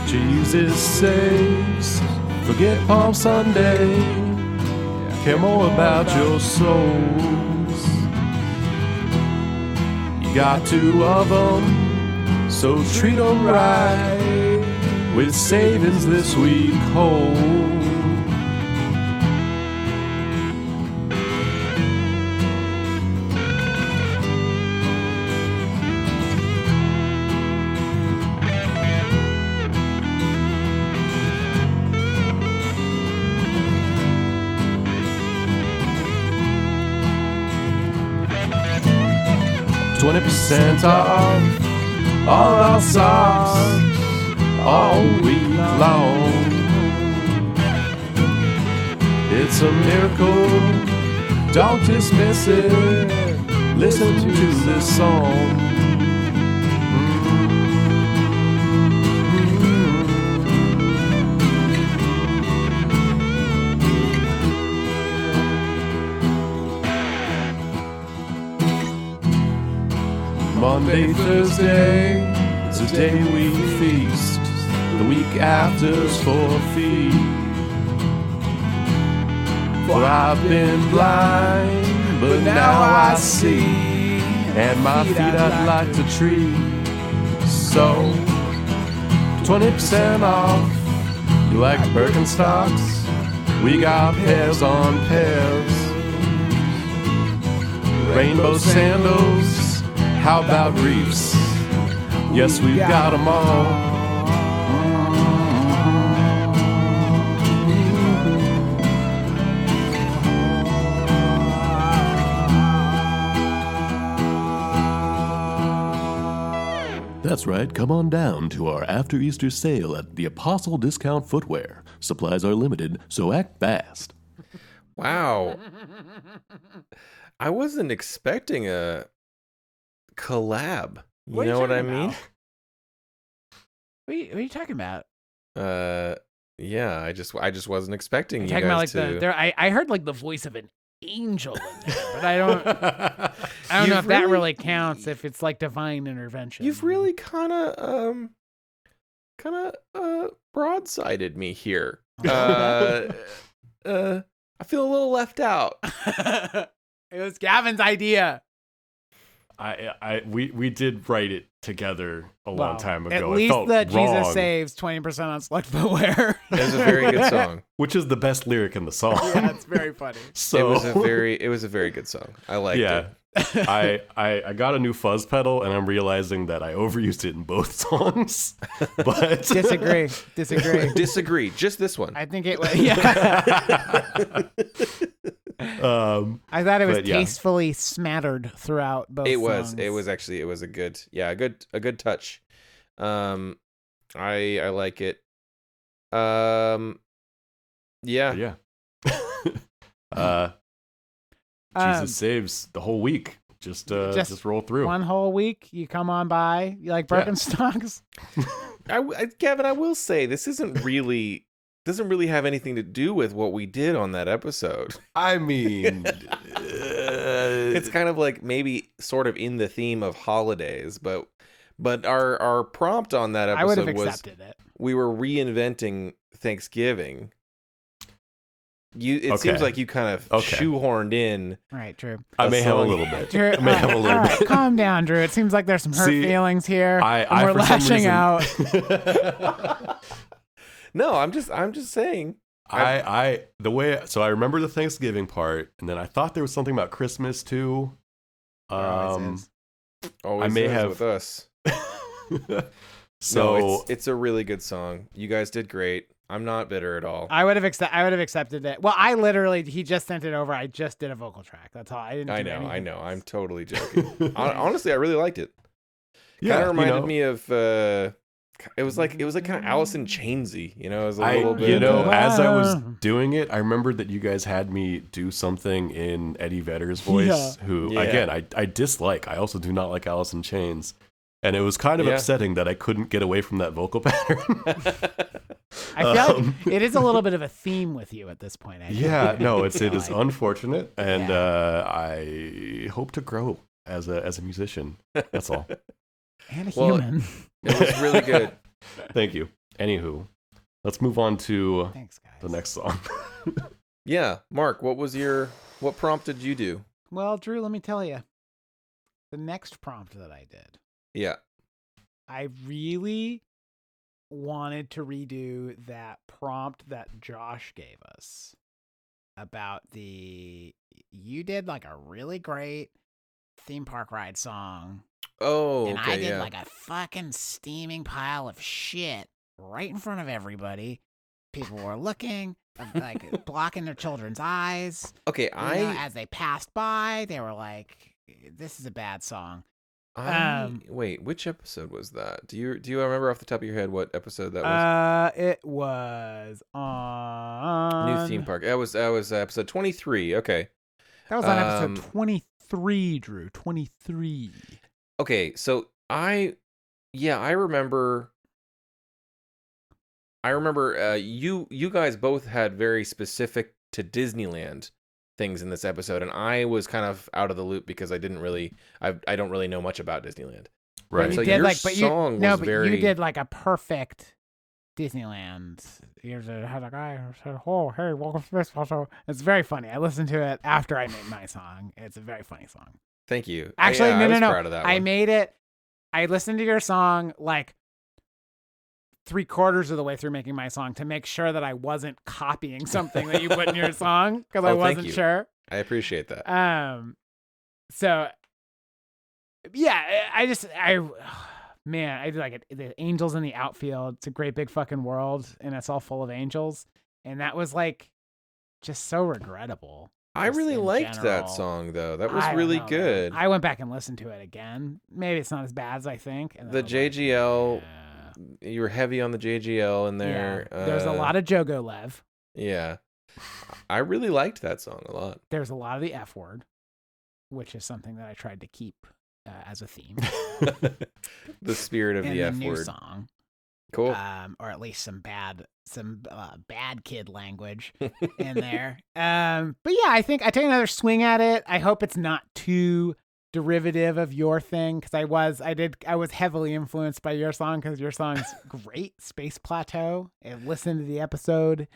Jesus saves. Forget Palm Sunday. Care more about your souls. Got two of them, so treat 'em right with savings this week. Whole. 20% off all our socks all week long. It's a miracle, don't dismiss it. Listen to this song. Monday, Thursday, it's a day we feast. The week after's for feast. For I've been blind, but now I see, and my feet I'd like to treat. So, 20% off. You like Birkenstocks? We got pairs on pairs. Rainbow sandals. How about reefs? Yes, we've got them all. That's right, come on down to our after Easter sale at the Apostle Discount Footwear. Supplies are limited, so act fast. Wow. I wasn't expecting a collab. You What are you know what I mean? What are you, what are you talking about? Uh yeah, I just I just wasn't expecting You're you talking about like to the there. I, I heard like the voice of an angel, there, but I don't. [LAUGHS] I don't know You've if that really- really counts. If it's like divine intervention. You've really kind of um kind of uh broadsided me here. [LAUGHS] Uh uh I feel a little left out. [LAUGHS] it was Gavin's idea. I, I, we, we did write it together a long time ago. At It least felt the Jesus saves twenty percent on select footwear. It was a very good [LAUGHS] song. which is the best lyric in the song. yeah, it's very funny. [LAUGHS] so It was a very it was a very good song. I liked yeah. it. I, I I got a new fuzz pedal and I'm realizing that I overused it in both [LAUGHS] songs. But Disagree. Disagree. Disagree. Just this one. I think it was. Yeah. Um I thought it was But, yeah. tastefully smattered throughout both. it was songs. it was actually it was a good yeah a good a good touch um i i like it um yeah yeah. [LAUGHS] uh Um, Jesus saves the whole week. Just uh Just just, roll through. One whole week, you come on by. You like Yeah. Birkenstocks? [LAUGHS] I, Gavin, I will say this isn't really doesn't really have anything to do with what we did on that episode. [LAUGHS] I mean [LAUGHS] It's kind of like maybe sort of in the theme of holidays, but but our our prompt on that I would have episode was accepted it. we were reinventing Thanksgiving. You it Okay. seems like you kind of Okay. shoehorned in Right, true. I may have a little bit. Drew, I may have a little right, bit. calm down, Drew. It seems like there's some hurt See, feelings here. I, and I we're for some lashing reason- out. [LAUGHS] No, I'm just I'm just saying. I, I, the way, so I remember the Thanksgiving part, and then I thought there was something about Christmas too. There always Um, is. Always may have- with us. [LAUGHS] so no, it's, it's a really good song. You guys did great. I'm not bitter at all. I would have accept. I would have accepted it. Well, I literally he just sent it over. I just did a vocal track. That's all. I didn't. I do know, I anything know. I'm totally [LAUGHS] joking. Honestly, I really liked it. yeah, kind of reminded you know, me of. uh It was like it was like kind of Alice in Chainsy. You know, it was a I, little bit. you know, uh, as I was doing it, I remembered that you guys had me do something in Eddie Vedder's voice, Yeah. who Yeah. again I, I dislike. I also do not like Alice in Chains, and it was kind of Yeah. upsetting that I couldn't get away from that vocal [LAUGHS] pattern. I feel Um, like it is a little bit of a theme with you at this point. I yeah, no, it's [LAUGHS] it is Like, unfortunate, and Yeah. uh, I hope to grow as a as a musician. That's all. and a Well, human. It was really good. [LAUGHS] Thank you. Anywho, let's move on to Thanks, guys. the next song. [LAUGHS] Yeah, Mark, what was your what prompt did you do? Well, Drew, let me tell you. The next prompt that I did, Yeah. I really wanted to redo that prompt that Josh gave us about the. You did like a really great theme park ride song, Oh, and okay, I did yeah. like a fucking steaming pile of shit right in front of everybody. People were looking, uh, like [LAUGHS] blocking their children's eyes. okay, You I know, as they passed by, they were like, "This is a bad song." I um, wait, which episode was that? Do you do you remember off the top of your head what episode that was? Uh, it was on New theme park. That was that was episode 23. Okay. That was on Um, episode twenty-three, Drew. Twenty-three. Okay, so I yeah, I remember I remember uh you you guys both had very specific to Disneyland things in this episode and I was kind of out of the loop because I didn't really I I don't really know much about Disneyland. right. You So did your like, but you song no, was but very- you did like a perfect Disneyland. Here's a had a guy who said, "Oh, hey, welcome to this also." It's very funny. I listened to it after I made my song. It's a very funny song. Thank you. I- Actually, yeah, no, I no, no. of I made it. I listened to your song like three quarters of the way through making my song to make sure that I wasn't copying something that you put in your [LAUGHS] song because I Oh, thank wasn't sure. I appreciate that. Um, so yeah, I I just I man, I like it. The angels in the outfield. It's a great big fucking world, and it's all full of angels. And that was like just so regrettable. I just really liked general. that song though. That was really know, man. good. I went back and listened to it again. Maybe it's not as bad as I think. And The I was like, JGL yeah. you were heavy on the JGL in there. Yeah. There's a uh, lot of Jogo Lev. Yeah. I really liked that song a lot. There's a lot of the F word, which is something that I tried to keep uh, as a theme [LAUGHS] [LAUGHS] the spirit of the the F new word. song. Cool. um, or at least some bad some uh, bad kid language [LAUGHS] in there. Um, but yeah, I think I take another swing at it. I hope it's not too derivative of your thing because I was I did I was heavily influenced by your song because your song's [LAUGHS] great. Space Plateau. And listen to the episode.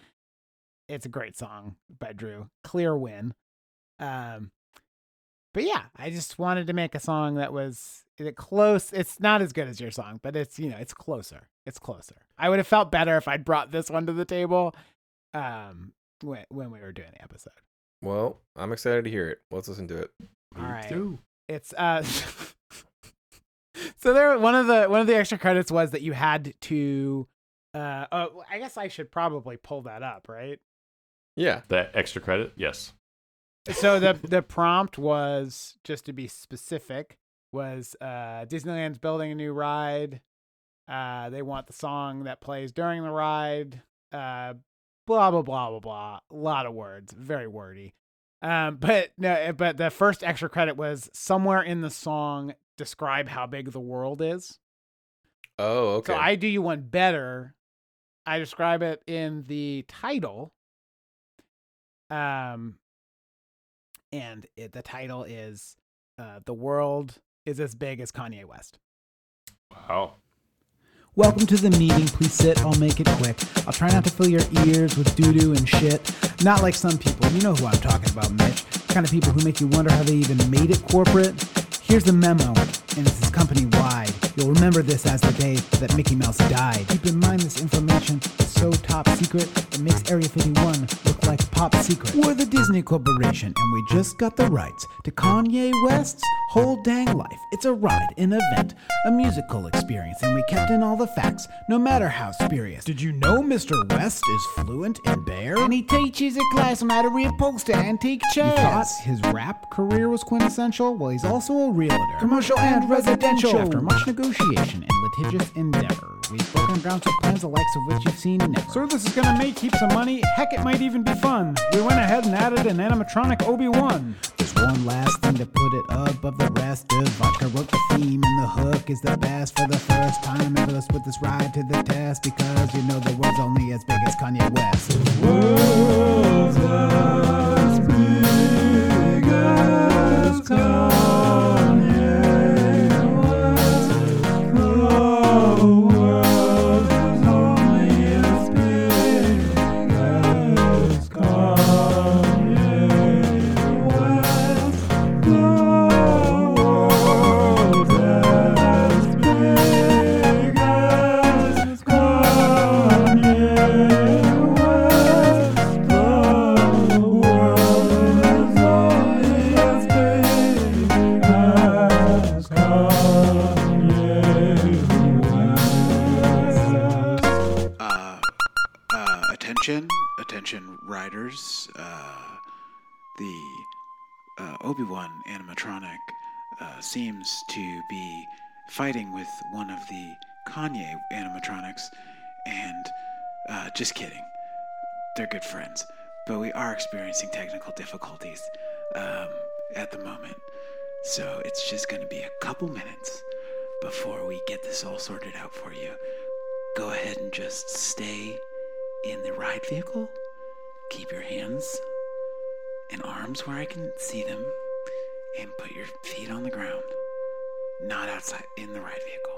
It's a great song by Drew. Clear win. Um, but yeah, I just wanted to make a song that was it close. It's not as good as your song, but it's you know it's closer. It's closer. I would have felt better if I'd brought this one to the table, um, when when we were doing the episode. well, I'm excited to hear it. Let's listen to it. All Me right. too. It's uh. [LAUGHS] so there, one of the one of the extra credits was that you had to. Uh, oh, I guess I should probably pull that up, right? Yeah. That extra credit, yes. So the the prompt was just to be specific was uh Disneyland's building a new ride. Uh they want the song that plays during the ride. Uh blah blah blah blah blah. A lot of words, very wordy. Um but no but the first extra credit was somewhere in the song describe how big the world is. Oh, okay. So I do you one better. I describe it in the title. Um, and it, the title is uh, "The World Is as Big as Kanye West." Wow. Welcome to the meeting. Please sit. I'll make it quick. I'll try not to fill your ears with doo doo and shit. Not like some people. You know who I'm talking about, Mitch. The kind of people who make you wonder how they even made it corporate. Here's the memo, and this is company wide. You'll remember this as the day that Mickey Mouse died. Keep in mind this information is so top secret, it makes Area 51 look like pop secret. We're the Disney Corporation, and we just got the rights to Kanye West's whole dang life. It's a ride, an event, a musical experience, and we kept in all the facts, no matter how spurious. Did you know Mr. West is fluent in bear? And he teaches a class on how to reupholster antique chairs. You thought his rap career was quintessential? Well, he's also a realtor. Commercial and residential. After much negotiation and litigious endeavor, we've broken ground to plans the likes of which you've seen never. So this is gonna make heaps of money. Heck, it might even be fun. We went ahead and added an animatronic Obi-Wan. There's one last thing to put it above the rest. Devotchka wrote the theme, and the hook is the best for the first time ever. Let's put this ride to the test because you know the world's only as big as Kanye West. uh, the uh, Obi Wan animatronic uh, seems to be fighting with one of the Kanye animatronics, and uh, just kidding. They're good friends, but we are experiencing technical difficulties um, at the moment. So it's just going to be a couple minutes before we get this all sorted out for you go ahead and just stay in the ride vehicle. Keep your hands and arms where I can see them, and put your feet on the ground, not outside in the ride vehicle.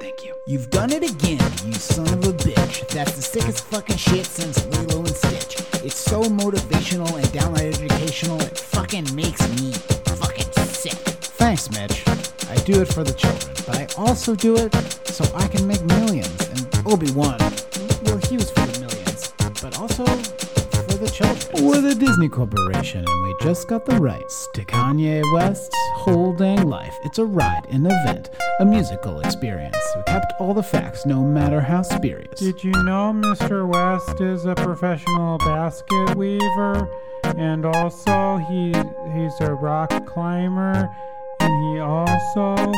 Thank you. You've done it again, you son of a bitch. That's the sickest fucking shit since Lilo and Stitch. It's so motivational and downright educational, it fucking makes me fucking sick. Thanks, Mitch. I do it for the children, but I also do it so I can make millions. And Obi Wan, well, he was for the millions, but also for the children. We're the Disney Corporation, and we just got the rights to Kanye West's whole dang life. It's a ride, an event, a musical experience. We kept all the facts, no matter how spurious. Did you know Mr. West is a professional basket weaver? And also he he's a rock climber and he also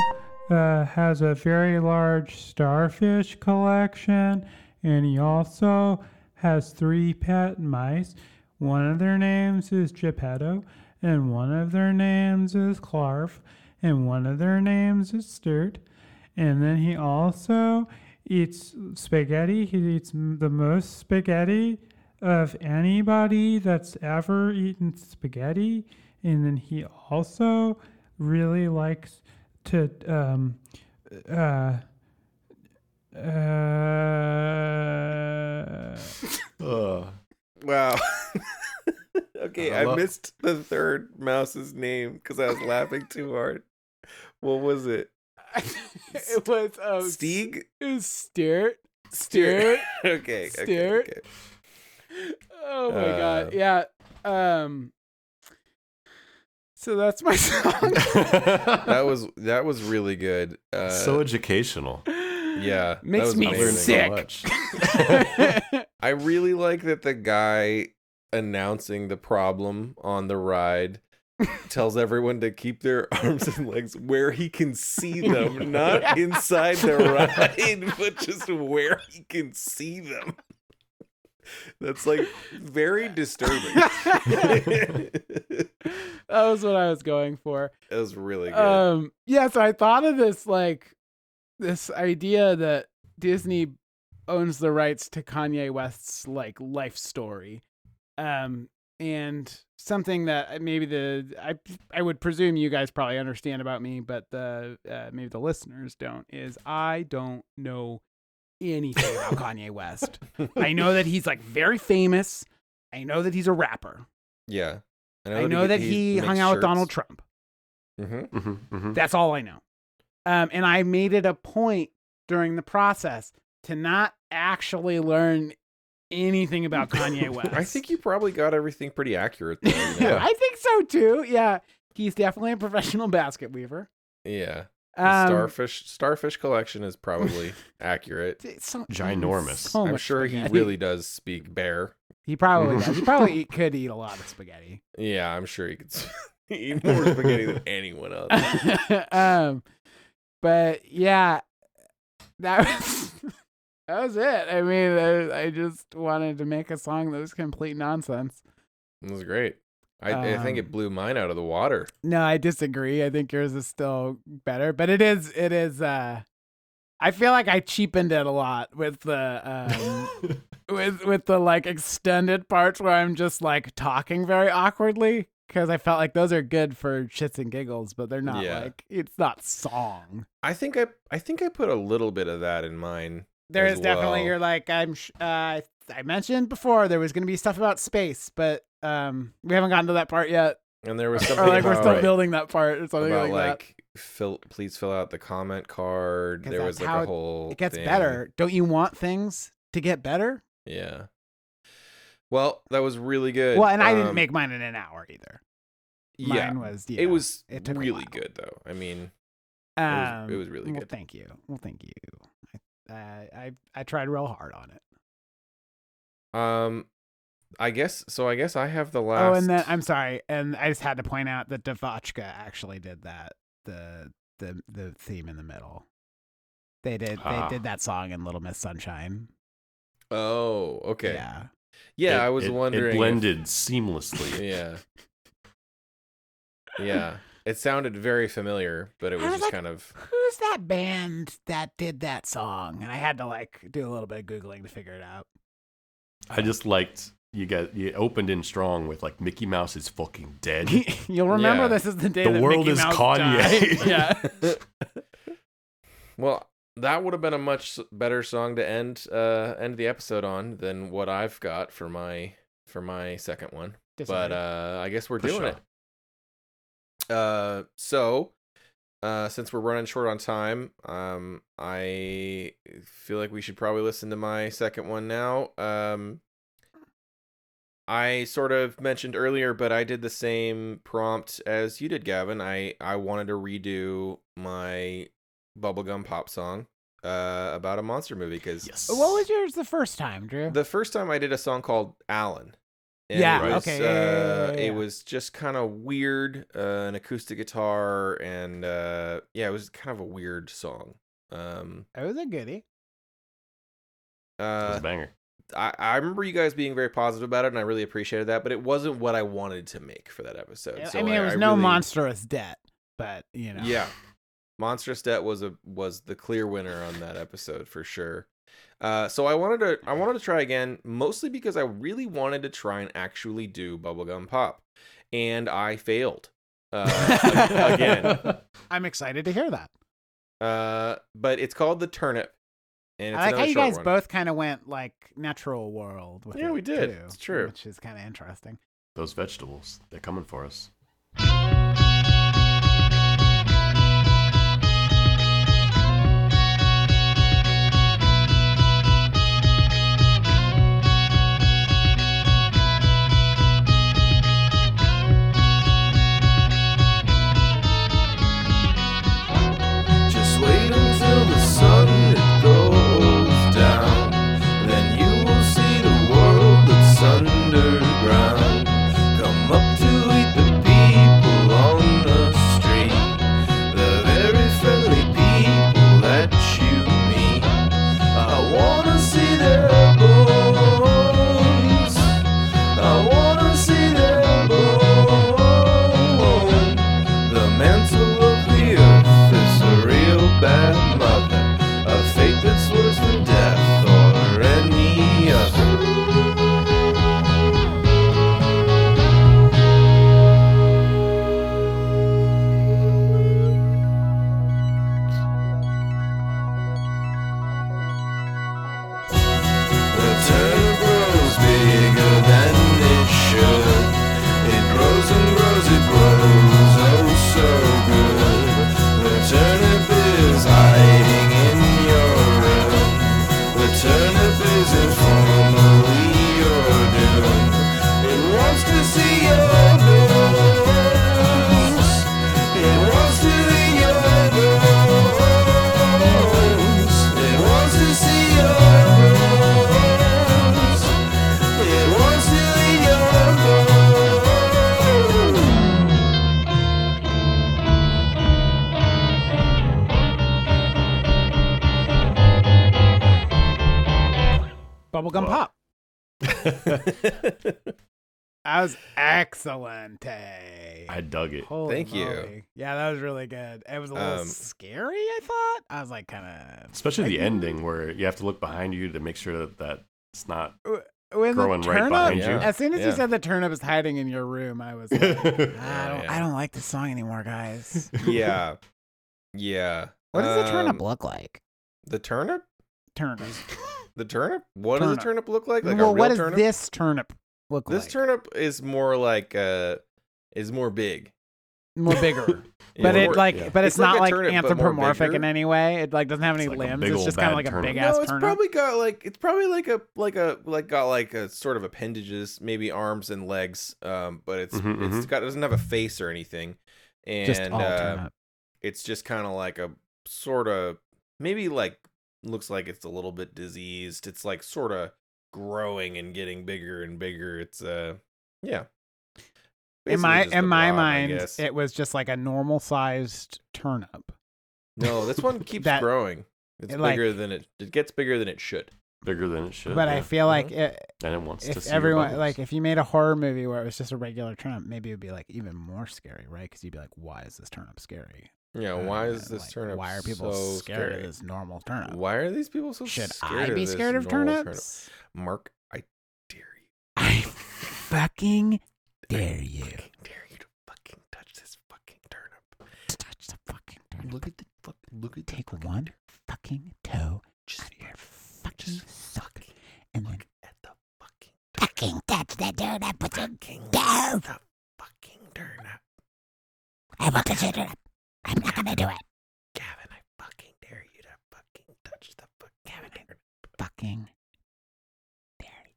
uh, has a very large starfish collection and he also has three pet mice. One of their names is Geppetto and one of their names is Clarf and one of their names is Sturt. And then he also eats spaghetti. He eats the most spaghetti of anybody that's ever eaten spaghetti. And then he also really likes to um, uh, uh, [LAUGHS] Ugh. Wow. [LAUGHS] okay, I I, love- missed the third mouse's name because I was laughing too hard. What was it? [LAUGHS] it was um, Steeg? It was Sturt. Sturt. okay, okay, okay. Oh my Uh, god. Yeah. Um. So that's my song. That was that was really good. Uh, so educational. Yeah, that Makes me I so sick. much. [LAUGHS] I really like that the guy announcing the problem on the ride tells everyone to keep their [LAUGHS] arms and legs where he can see them, [LAUGHS] not inside the ride, but just where he can see them. That's like very disturbing. that was what I was going for. It was really good. Um. Yeah. So I thought of this like this idea that Disney owns the rights to Kanye West's like life story. Um. And something that maybe the I I would presume you guys probably understand about me, but the uh, maybe the listeners don't is I don't know anything about [LAUGHS] Kanye West. I know that he's like very famous. I know that he's a rapper. yeah. I know that he, hung out with Donald Trump. hmm Mhm, mhm. That's all I know. Um, and I made it a point during the process to not actually learn anything [LAUGHS] about Kanye West. I think you probably got everything pretty accurate. Though, you [LAUGHS] know? I think so too. Yeah, he's definitely a professional [LAUGHS] basket weaver. yeah. The Um, starfish starfish collection is probably accurate. it's so- Ginormous. so I'm much sure he really does speak bear. He probably does. He probably eat, could eat a lot of spaghetti. Yeah, I'm sure he could eat more spaghetti than anyone else. um, but yeah, that was [LAUGHS] that was it. I mean, I, I just wanted to make a song that was complete nonsense. It was great. I, I think Um, it blew mine out of the water. No, I disagree. I think yours is still better, but it is it is. uh I feel like I cheapened it a lot with the um [LAUGHS] with with the like extended parts where I'm just like talking very awkwardly because I felt like those are good for shits and giggles, but they're not Yeah. like it's not song. I think I I think I put a little bit of that in mine. There is definitely you're like I'm sh- uh I mentioned before there was going to be stuff about space, but um we haven't gotten to that part yet. And there was [LAUGHS] something Or like we're about, still building that part or something about like, that. like fill please fill out the comment card. There was like a whole It gets thing. better. Don't you want things to get better? Yeah. Well, that was really good. Well, and I didn't Um, make mine in an hour either. yeah. Mine was you it was it took really good though. I mean, Um, was- it was really well, good. Thank you. Well, thank you. I, uh, I I tried real hard on it. um I guess so I guess I have the last Oh, and then I'm sorry, and I just had to point out that Devotchka actually did that the the the theme in the middle. They did Ah. they did that song in Little Miss Sunshine. Oh, okay. Yeah. Yeah, It- I was it- wondering. It if- blended seamlessly. [LAUGHS] yeah. [LAUGHS] Yeah. It sounded very familiar, but it was was just like, kind of Who's that band that did that song? And I had to like do a little bit of googling to figure it out. I just liked you got you opened in strong with like Mickey Mouse is fucking dead. [LAUGHS] You'll remember Yeah. this is the day The that world Mickey is Mouse Kanye. died. yeah. Well, that would have been a much better song to end uh end the episode on than what I've got for my for my second one. But uh I guess we're For doing sure. it. Uh so uh since we're running short on time, um I feel like we should probably listen to my second one now. Um I sort of mentioned earlier, but I did the same prompt as you did, Gavin. I I wanted to redo my bubblegum pop song uh about a monster movie because yes. What was yours the first time, Drew? the first time I did a song called Alan. And Yeah, it was, okay, yeah, yeah, yeah, uh, yeah, yeah. It was just kind of weird, uh, an acoustic guitar, and uh, yeah, it was kind of a weird song. Um, it was a goodie. It was uh, a banger. I, I remember you guys being very positive about it, and I really appreciated that. But it wasn't what I wanted to make for that episode. I So mean, it was I no really- monstrous debt, but you know. Yeah, [LAUGHS] Monstrous Debt was a was the clear winner on that episode for sure. Uh, so I wanted to I wanted to try again, mostly because I really wanted to try and actually do bubblegum pop, and I failed uh, again. [LAUGHS] I'm excited to hear that. Uh, but it's called the turnip, and it's I like how you guys one. both kind of went like natural world with Yeah, it, we did. too, It's true. which is kind of interesting. Those vegetables, they're coming for us. I dug it. Holy Thank you. Yeah, that was really good. It was a little Um, scary, I thought. I was like kind of Especially the ending where you have to look behind you to make sure that that's not. when growing the right turnip, behind you. As soon as you said the turnip is hiding in your room, I was [LAUGHS] like, I don't, yeah. I don't like this song anymore, guys. [LAUGHS] yeah. Yeah. What does the turnip Um, look like? The turnip? Turnip. [LAUGHS] The turnip? What does a Turnip. turnip look like? Like well, a real what does turnip? this turnip look This like? This turnip is more like uh is more big. More [LAUGHS] bigger. Yeah, but it like, yeah. but it's, It's not like turnip, but anthropomorphic in any way. It like doesn't have any It's like limbs. big It's just kind of like a turnip. big no, it's turnip. probably got like it's probably like a like a like got like a sort of appendages, maybe arms and legs. Um, but it's Mhm, it's mhm. got doesn't have a face or anything, and just all uh, it's just kind of like a sort of maybe like looks like it's a little bit diseased. It's like sort of growing and getting bigger and bigger. It's uh yeah. In my Basically just a in my blob, mind, it was just like a normal sized turnip. no, this one [LAUGHS] keeps that- growing. It's it, like- bigger than it. It gets bigger than it should. Bigger than it should. but I feel like Mm-hmm. it, and it wants to see everyone like if you made a horror movie where it was just a regular turnip, maybe it would be like even more scary, right? Because you'd be like, why is this turnip scary? Yeah, Uh, why is this like, turnip? Why are people so scared scary? of this normal turnip? Why are these people so Should scared I be of scared of normal turnip? turnips? Mark, I dare you. I [LAUGHS] fucking dare you dare you to fucking touch this fucking turnip. to touch the fucking turnip. Look at the fuck. Look at Take fucking one turnip. fucking toe Just your fucking just sock and then look at the fucking fucking touch the turnip with your fucking toe. the fucking turnip. I will touch the turnip. I'm not gonna do it. Gavin, I fucking dare you to fucking touch the fucking Gavin, turnip. Fucking dare you.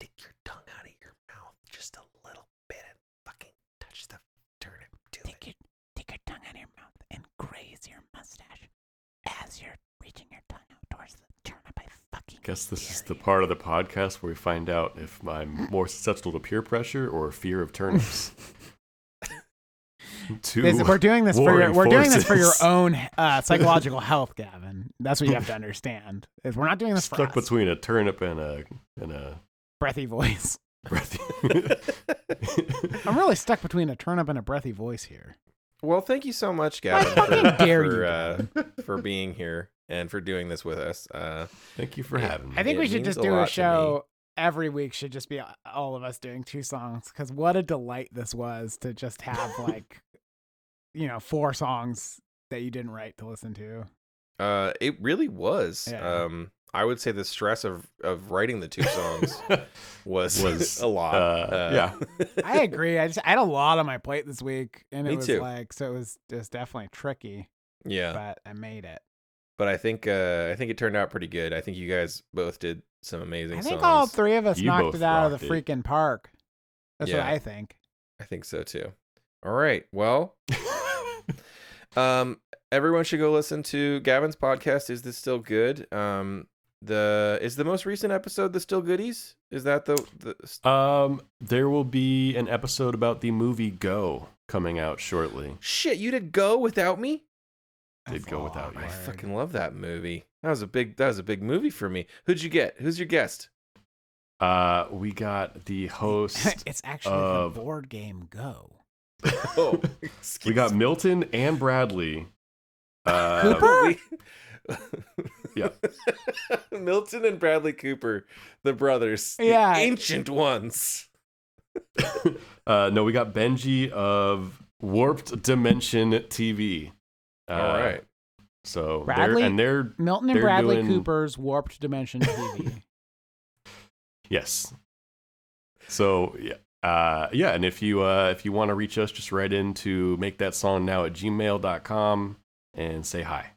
Take your tongue out of your mouth just a little bit and fucking touch the turnip. Do Take it. your take your tongue out of your mouth and graze your mustache as you're reaching your tongue out towards the turnip. I fucking guess this is the you. part of the podcast where we find out if I'm more susceptible to peer pressure or fear of turnips. [LAUGHS] Two. We're doing this for your, we're doing this for your own uh, [LAUGHS] psychological health, Gavin. That's what you have to understand. Is we're not doing this for stuck us. between a turnip and a and a breathy voice. breathy. [LAUGHS] I'm really stuck between a turnip and a breathy voice here. Well, thank you so much, Gavin, fucking for, dare for, you, uh, for being here and for doing this with us. Uh, Thank you for having me. I think It we should just a do lot a show every week. Should just be all of us doing two songs because what a delight this was to just have [LAUGHS] like, you know, four songs that you didn't write to listen to. uh, it really was. Yeah. Um, I would say the stress of of writing the two songs [LAUGHS] was Was, [LAUGHS] a lot. uh, yeah. I agree. I just I had a lot on my plate this week, and it Me was too. like so it was just definitely tricky, yeah. but I made it. But I think uh, I think it turned out pretty good. I think you guys both did some amazing I think songs. all three of us You knocked it out of the it. freaking park. That's Yeah. what I think. I think so too. All right. Well, [LAUGHS] um, everyone should go listen to Gavin's podcast. Is this still good? Um, the is the most recent episode the still goodies? Is that the the um, there will be an episode about the movie Go coming out shortly. shit? You did go without me. Did go without you. I fucking love that movie. That was a big that was a big movie for me. Who'd you get? Who's your guest? Uh, we got the [LAUGHS] host. it's actually of- the board game Go. [LAUGHS] Oh, we got Milton and Bradley. Uh, Cooper? [LAUGHS] Yeah. [LAUGHS] Milton and Bradley Cooper, the brothers, the Yeah. ancient ones. [LAUGHS] uh, no, we got Benji of Warped Dimension TV. Uh, All right. So Bradley? they're and they're Milton and They're Bradley doing- Cooper's Warped Dimension TV. [LAUGHS] yes. So yeah. Uh, yeah, and if you uh, if you want to reach us, just write in to make that song now at gmail.com and say hi.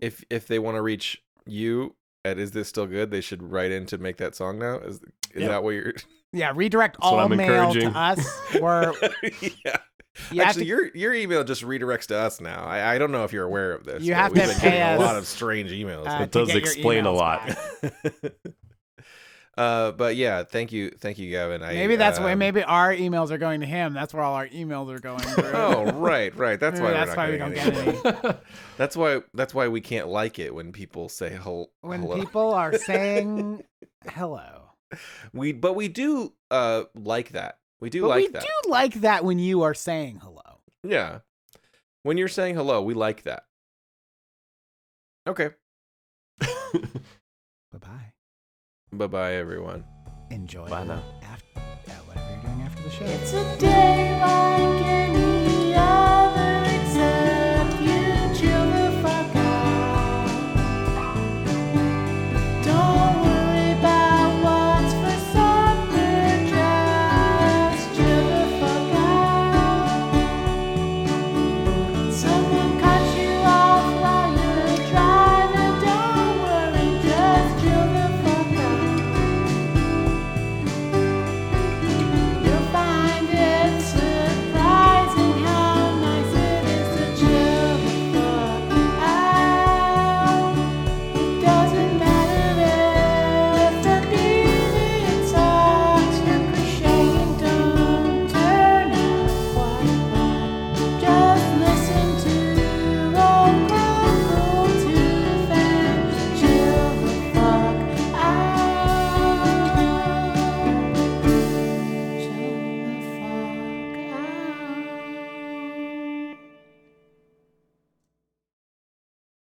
If if they want to reach you at is this still good, they should write in to make that song now. Is is Yeah. that what you're? [LAUGHS] yeah, redirect That's all I'm mail to encouraging. us. [LAUGHS] Or yeah. you Actually, to, your your email just redirects to us now. I, I don't know if you're aware of this. You have we've to been pay getting a lot of strange emails. uh, It does explain a lot. [LAUGHS] back. Uh, but yeah, thank you, thank you, Gavin. I, Maybe that's why. um, Maybe our emails are going to him. That's where all our emails are going [LAUGHS] through. Oh, right, right. That's Maybe why we're that's not why we don't get any. [LAUGHS] That's why. That's why we can't like it when people say hel- when hello. people are [LAUGHS] saying hello. we, but we do uh like that. We do But like we that. do like that when you are saying hello. Yeah. When you're saying hello, we like that. Okay. Bye bye. Bye bye, everyone. Enjoy. Bye now. After, yeah, whatever you're doing after the show. It's a day like it.